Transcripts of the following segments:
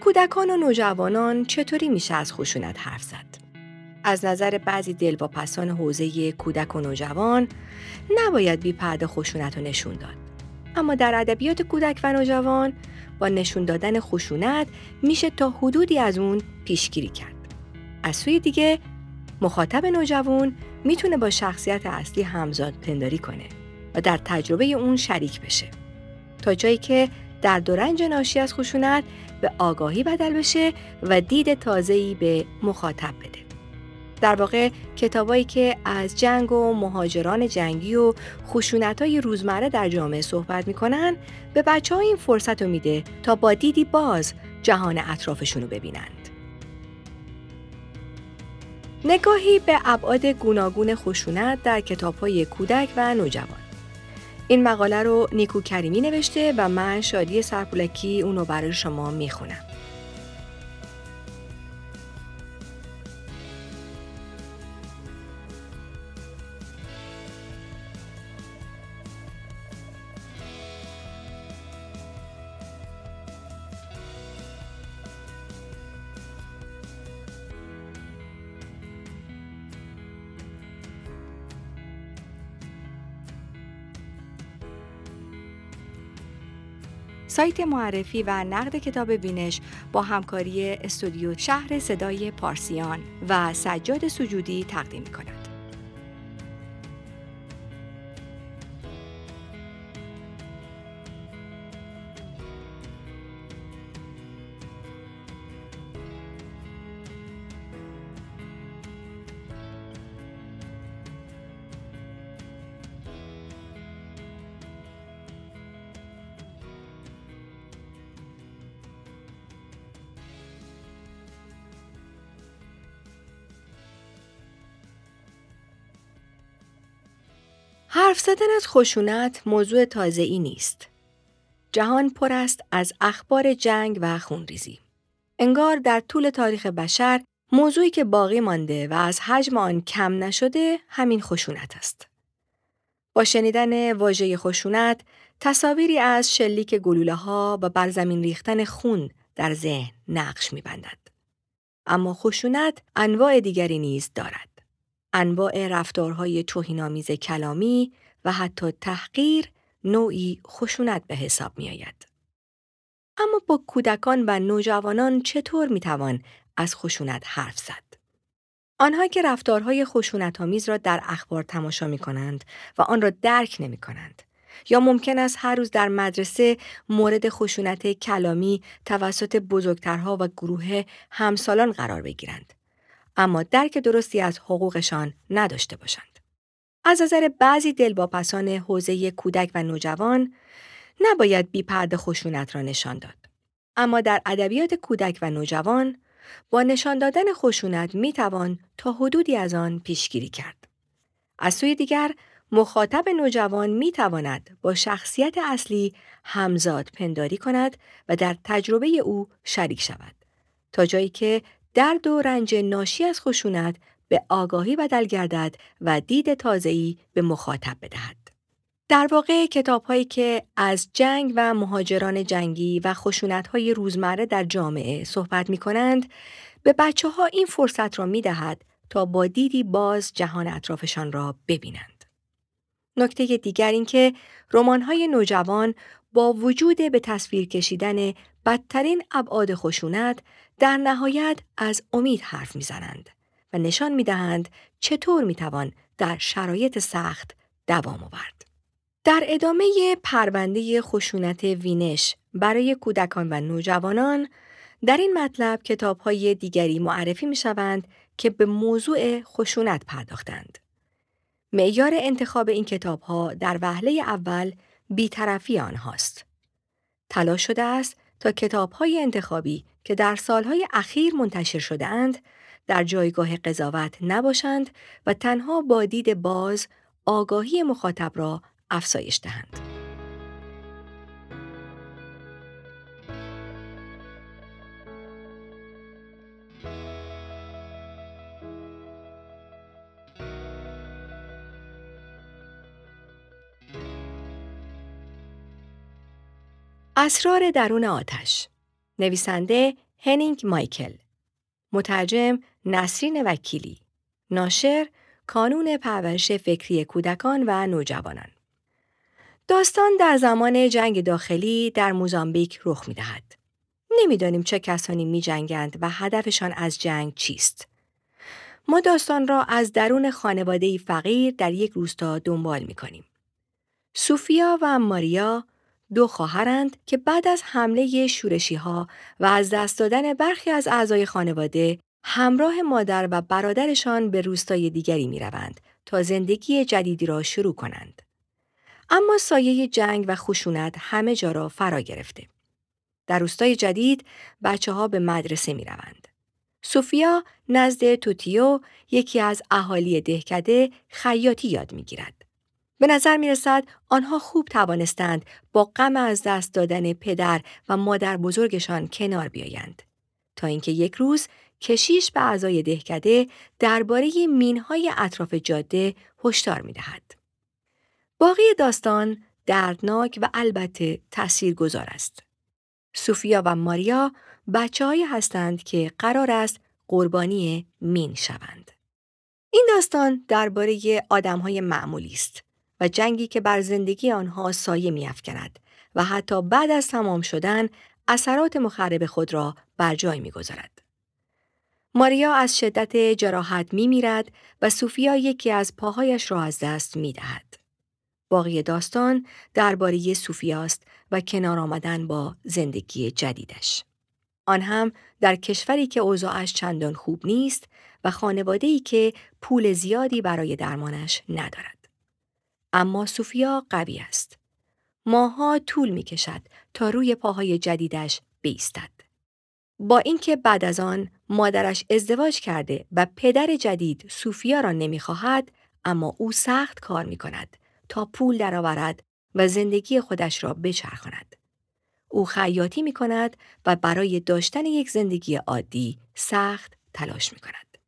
کودکان و نوجوانان چطوری میشه از خشونت حرف زد؟ از نظر بعضی دلواپسان حوزه کودک و نوجوان نباید بی پرده خشونت رو نشون داد. اما در ادبیات کودک و نوجوان با نشون دادن خشونت میشه تا حدودی از اون پیشگیری کرد. از سوی دیگه مخاطب نوجوان می‌تونه با شخصیت اصلی همزاد پنداری کنه و در تجربه اون شریک بشه تا جایی که در دورنج ناشی از خشونت به آگاهی بدل بشه و دید تازه‌ای به مخاطب بده. در واقع کتابایی که از جنگ و مهاجران جنگی و های روزمره در جامعه صحبت می‌کنن به بچه ها این فرصت رو میده تا با دیدی باز جهان اطرافشون رو ببینند. نگاهی به ابعاد گوناگون خشونت در های کودک و نوجوان این مقاله رو نیکو کریمی نوشته و من شادی سرپولکی اونو برای شما می‌خونم. سایت معرفی و نقد کتاب بینش با همکاری استودیو شهر صدای پارسیان و سجاد سجودی تقدیم کند. حرف زدن از خشونت موضوع تازه ای نیست. جهان پر است از اخبار جنگ و خونریزی. انگار در طول تاریخ بشر موضوعی که باقی مانده و از حجم آن کم نشده همین خشونت است. با شنیدن واژه خشونت تصاویری از شلیک گلوله ها و بر زمین ریختن خون در ذهن نقش میبندد. اما خشونت انواع دیگری نیز دارد. انواع رفتارهای توهینآمیز کلامی و حتی تحقیر نوعی خشونت به حساب می آید. اما با کودکان و نوجوانان چطور می توان از خشونت حرف زد؟ آنها که رفتارهای خشونت آمیز را در اخبار تماشا می کنند و آن را درک نمی کنند. یا ممکن است هر روز در مدرسه مورد خشونت کلامی توسط بزرگترها و گروه همسالان قرار بگیرند. اما درک درستی از حقوقشان نداشته باشند. از نظر بعضی دلواپسان حوزه کودک و نوجوان نباید بی پرده خشونت را نشان داد. اما در ادبیات کودک و نوجوان با نشان دادن خشونت می توان تا حدودی از آن پیشگیری کرد. از سوی دیگر مخاطب نوجوان می تواند با شخصیت اصلی همزاد پنداری کند و در تجربه او شریک شود تا جایی که درد و رنج ناشی از خشونت به آگاهی بدل گردد و دید تازه‌ای به مخاطب بدهد. در واقع کتاب هایی که از جنگ و مهاجران جنگی و خشونت های روزمره در جامعه صحبت می کنند، به بچه ها این فرصت را می دهد تا با دیدی باز جهان اطرافشان را ببینند. نکته دیگر این که رمان های نوجوان با وجود به تصویر کشیدن بدترین ابعاد خشونت در نهایت از امید حرف می‌زنند و نشان می‌دهند چطور می‌توان در شرایط سخت دوام آورد. در ادامه پرونده خشونت وینش برای کودکان و نوجوانان در این مطلب کتاب های دیگری معرفی می شوند که به موضوع خشونت پرداختند. معیار انتخاب این کتاب ها در وهله اول بیطرفی آنهاست. تلاش شده است تا کتاب های انتخابی که در سالهای اخیر منتشر شده اند در جایگاه قضاوت نباشند و تنها با دید باز آگاهی مخاطب را افزایش دهند. اسرار درون آتش نویسنده هنینگ مایکل مترجم نسرین وکیلی ناشر کانون پرورش فکری کودکان و نوجوانان داستان در زمان جنگ داخلی در موزامبیک رخ می دهد. نمی‌دانیم چه کسانی می جنگند و هدفشان از جنگ چیست. ما داستان را از درون خانواده فقیر در یک روستا دنبال می کنیم. سوفیا و ماریا دو خواهرند که بعد از حمله شورشی ها و از دست دادن برخی از اعضای خانواده همراه مادر و برادرشان به روستای دیگری می روند تا زندگی جدیدی را شروع کنند. اما سایه جنگ و خشونت همه جا را فرا گرفته. در روستای جدید بچه ها به مدرسه می روند. سوفیا نزد توتیو یکی از اهالی دهکده خیاطی یاد می گیرد. به نظر می رسد آنها خوب توانستند با غم از دست دادن پدر و مادر بزرگشان کنار بیایند. تا اینکه یک روز کشیش به اعضای دهکده درباره مینهای اطراف جاده هشدار می دهد. باقی داستان دردناک و البته تأثیر گذار است. سوفیا و ماریا بچه هایی هستند که قرار است قربانی مین شوند. این داستان درباره آدم های معمولی است و جنگی که بر زندگی آنها سایه میافکند و حتی بعد از تمام شدن اثرات مخرب خود را بر جای می‌گذارد. ماریا از شدت جراحت می میرد و سوفیا یکی از پاهایش را از دست می دهد. باقی داستان درباره سوفیاست و کنار آمدن با زندگی جدیدش. آن هم در کشوری که اوضاعش چندان خوب نیست و خانواده‌ای که پول زیادی برای درمانش ندارد. اما سوفیا قوی است. ماها طول می کشد تا روی پاهای جدیدش بیستد. با اینکه بعد از آن مادرش ازدواج کرده و پدر جدید سوفیا را نمی‌خواهد اما او سخت کار می کند تا پول درآورد و زندگی خودش را بچرخاند. او خیاطی می کند و برای داشتن یک زندگی عادی سخت تلاش می کند.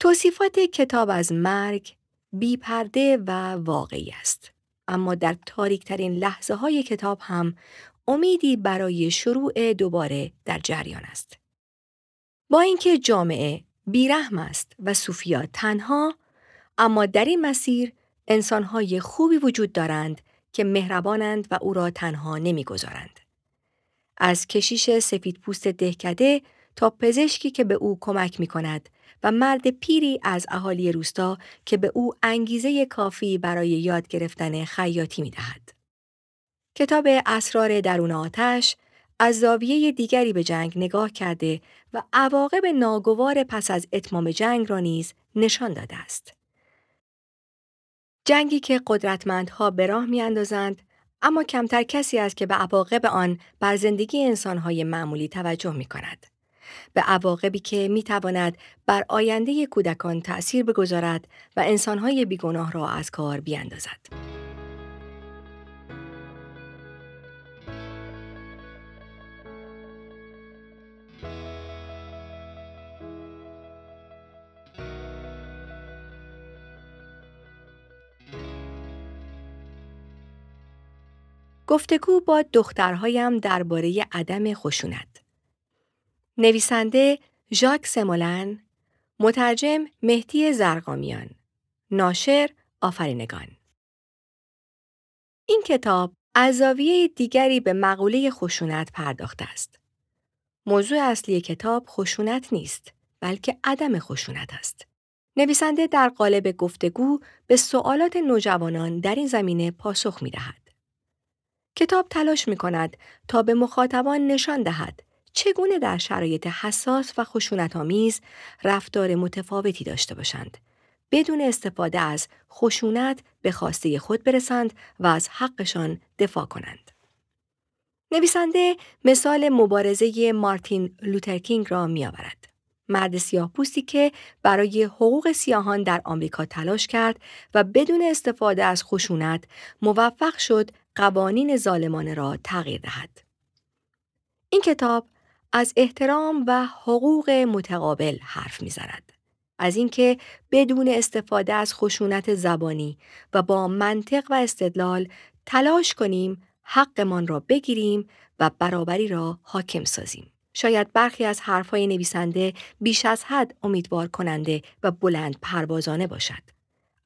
توصیفات کتاب از مرگ بی پرده و واقعی است. اما در تاریکترین لحظه های کتاب هم امیدی برای شروع دوباره در جریان است. با اینکه جامعه بیرحم است و صوفیا تنها اما در این مسیر انسانهای خوبی وجود دارند که مهربانند و او را تنها نمی‌گذارند. از کشیش سفید پوست دهکده تا پزشکی که به او کمک می کند و مرد پیری از اهالی روستا که به او انگیزه کافی برای یاد گرفتن خیاطی می دهد. کتاب اسرار درون آتش از زاویه دیگری به جنگ نگاه کرده و عواقب ناگوار پس از اتمام جنگ را نیز نشان داده است. جنگی که قدرتمندها به راه میاندازند اما کمتر کسی است که به عواقب آن بر زندگی انسانهای معمولی توجه می کند. به عواقبی که می تواند بر آینده کودکان تأثیر بگذارد و انسانهای بیگناه را از کار بیاندازد. گفتگو با دخترهایم درباره عدم خشونت. نویسنده ژاک سمولن، مترجم مهدی زرقامیان، ناشر آفرینگان. این کتاب از زاویه دیگری به مقوله خشونت پرداخته است. موضوع اصلی کتاب خشونت نیست، بلکه عدم خشونت است. نویسنده در قالب گفتگو به سوالات نوجوانان در این زمینه پاسخ می دهد. کتاب تلاش می کند تا به مخاطبان نشان دهد چگونه در شرایط حساس و خشونت آمیز رفتار متفاوتی داشته باشند بدون استفاده از خشونت به خواسته خود برسند و از حقشان دفاع کنند. نویسنده مثال مبارزه مارتین لوترکینگ را می آورد. مرد سیاه پوستی که برای حقوق سیاهان در آمریکا تلاش کرد و بدون استفاده از خشونت موفق شد قوانین ظالمانه را تغییر دهد. این کتاب از احترام و حقوق متقابل حرف می‌زند. از اینکه بدون استفاده از خشونت زبانی و با منطق و استدلال تلاش کنیم حقمان را بگیریم و برابری را حاکم سازیم. شاید برخی از حرفهای نویسنده بیش از حد امیدوار کننده و بلند پروازانه باشد.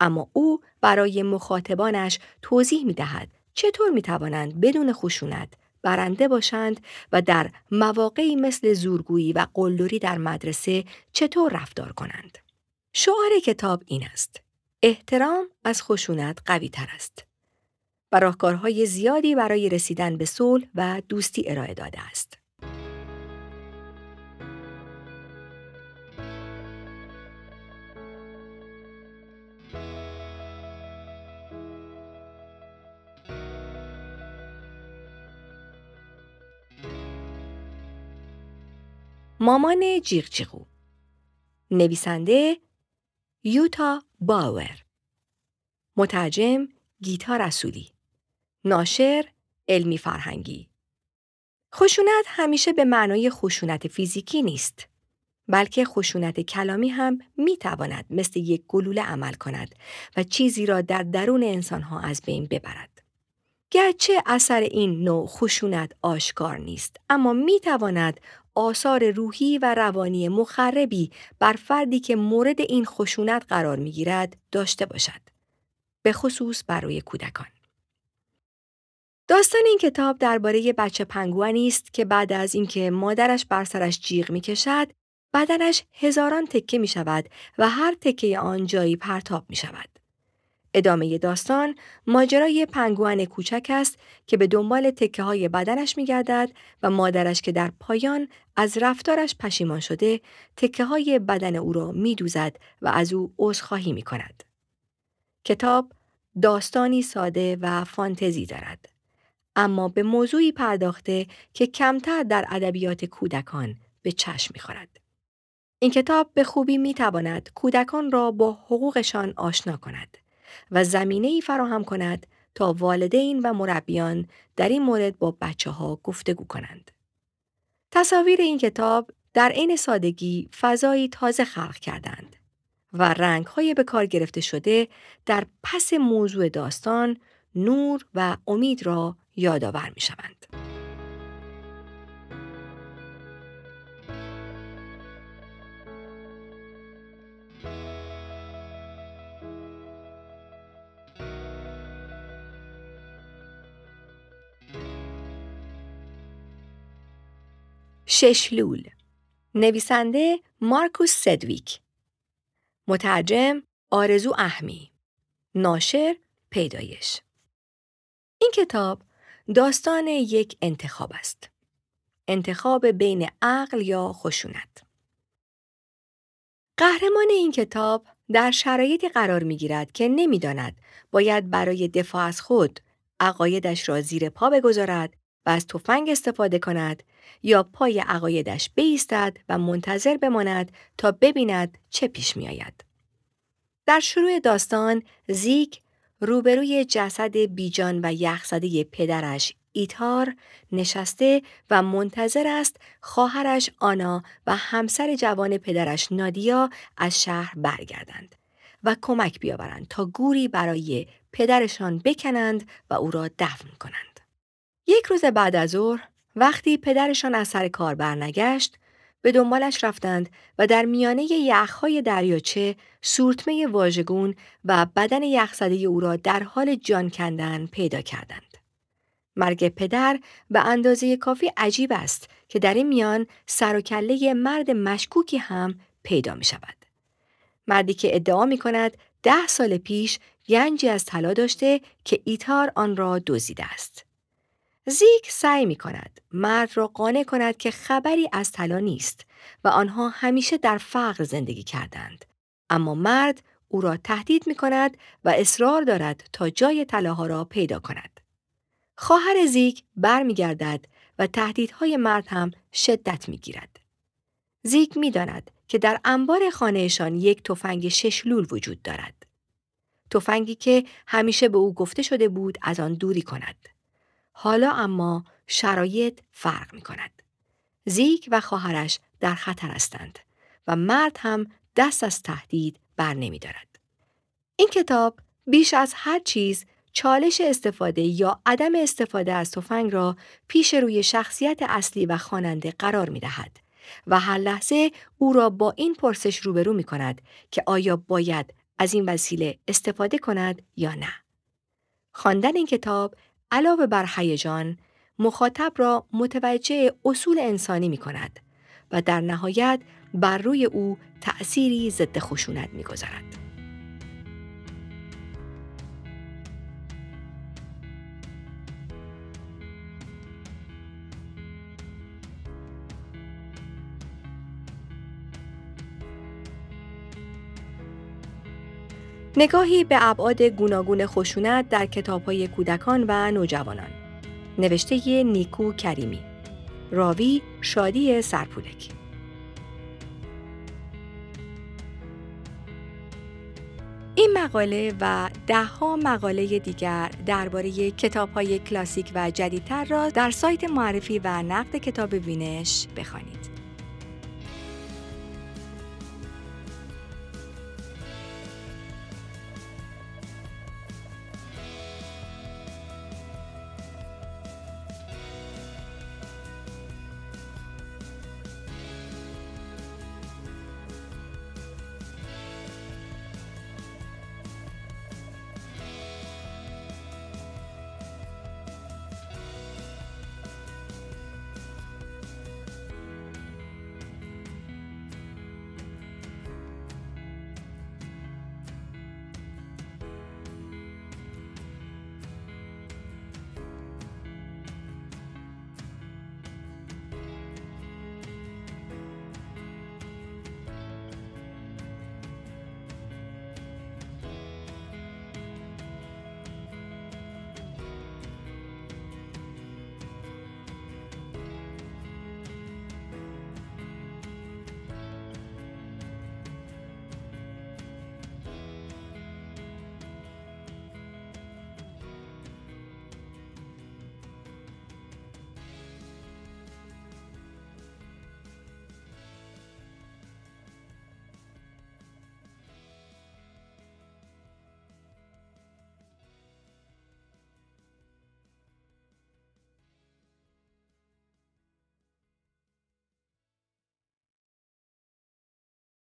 اما او برای مخاطبانش توضیح می دهد چطور می توانند بدون خشونت برنده باشند و در مواقعی مثل زورگویی و قلدری در مدرسه چطور رفتار کنند. شعار کتاب این است. احترام از خشونت قوی تر است. و راهکارهای زیادی برای رسیدن به صلح و دوستی ارائه داده است. مامان جیغجیغو نویسنده یوتا باور. مترجم گیتا رسولی. ناشر علمی فرهنگی. خشونت همیشه به معنای خشونت فیزیکی نیست بلکه خشونت کلامی هم می تواند مثل یک گلوله عمل کند و چیزی را در درون انسانها از بین ببرد. گرچه اثر این نوع خشونت آشکار نیست اما می تواند آثار روحی و روانی مخربی بر فردی که مورد این خشونت قرار می گیرد داشته باشد. به خصوص برای کودکان. داستان این کتاب درباره بچه پنگوانی است که بعد از اینکه مادرش بر سرش جیغ می کشد، بدنش هزاران تکه می شود و هر تکه آن جایی پرتاب می شود. ادامه داستان ماجرای پنگوان کوچک است که به دنبال تکه های بدنش می گردد و مادرش که در پایان از رفتارش پشیمان شده تکه های بدن او را می دوزد و از او عذرخواهی می کند. کتاب داستانی ساده و فانتزی دارد. اما به موضوعی پرداخته که کمتر در ادبیات کودکان به چشم می‌خورد. این کتاب به خوبی می تواند کودکان را با حقوقشان آشنا کند و زمینه ای فراهم کند تا والدین و مربیان در این مورد با بچه ها گفتگو کنند. تصاویر این کتاب در عین سادگی فضایی تازه خلق کردند و رنگهای به کار گرفته شده در پس موضوع داستان نور و امید را یادآور می شوند. ششلول نویسنده مارکوس سدویک. مترجم آرزو احمی ناشر پیدایش. این کتاب داستان یک انتخاب است. انتخاب بین عقل یا خشونت. قهرمان این کتاب در شرایطی قرار می گیرد که نمی‌داند باید برای دفاع از خود عقایدش را زیر پا بگذارد و از تفنگ استفاده کند یا پای عقایدش بیستد و منتظر بماند تا ببیند چه پیش می آید. در شروع داستان زیک روبروی جسد بیجان و یخزده پدرش ایتار نشسته و منتظر است خواهرش آنا و همسر جوان پدرش نادیا از شهر برگردند و کمک بیاورند تا گوری برای پدرشان بکنند و او را دفن کنند. یک روز بعد از ظهر وقتی پدرشان از سر کار برنگشت به دنبالش رفتند و در میانه یخهای دریاچه سورتمه واژگون و بدن یخزده او را در حال جان کندن پیدا کردند. مرگ پدر به اندازه کافی عجیب است که در این میان سر و کله مرد مشکوکی هم پیدا می شود. مردی که ادعا می کند ده سال پیش گنجی از طلا داشته که ایتار آن را دزدیده است. زیک سعی می کند مرد را قانع کند که خبری از طلا نیست و آنها همیشه در فقر زندگی کردند. اما مرد او را تهدید می کند و اصرار دارد تا جای طلاها را پیدا کند. خواهر زیک برمیگردد و تهدیدهای مرد هم شدت می گیرد. زیک می داند که در انبار خانهشان یک تفنگ شش لول وجود دارد. تفنگی که همیشه به او گفته شده بود از آن دوری کند. حالا اما شرایط فرق می کند. زیک و خواهرش در خطر هستند و مرد هم دست از تهدید بر نمی دارد. این کتاب بیش از هر چیز چالش استفاده یا عدم استفاده از تفنگ را پیش روی شخصیت اصلی و خواننده قرار می دهد و هر لحظه او را با این پرسش روبرو می کند که آیا باید از این وسیله استفاده کند یا نه. خواندن این کتاب علاوه بر هیجان مخاطب را متوجه اصول انسانی می کند و در نهایت بر روی او تأثیری ضد خشونت می گذارد. نگاهی به ابعاد گوناگون خشونت در کتابهای کودکان و نوجوانان. نوشته نیکو کریمی. راوی شادی سرپولک. این مقاله و دهها مقاله دیگر درباره کتابهای کلاسیک و جدیدتر را در سایت معرفی و نقد کتاب وینش بخوانید.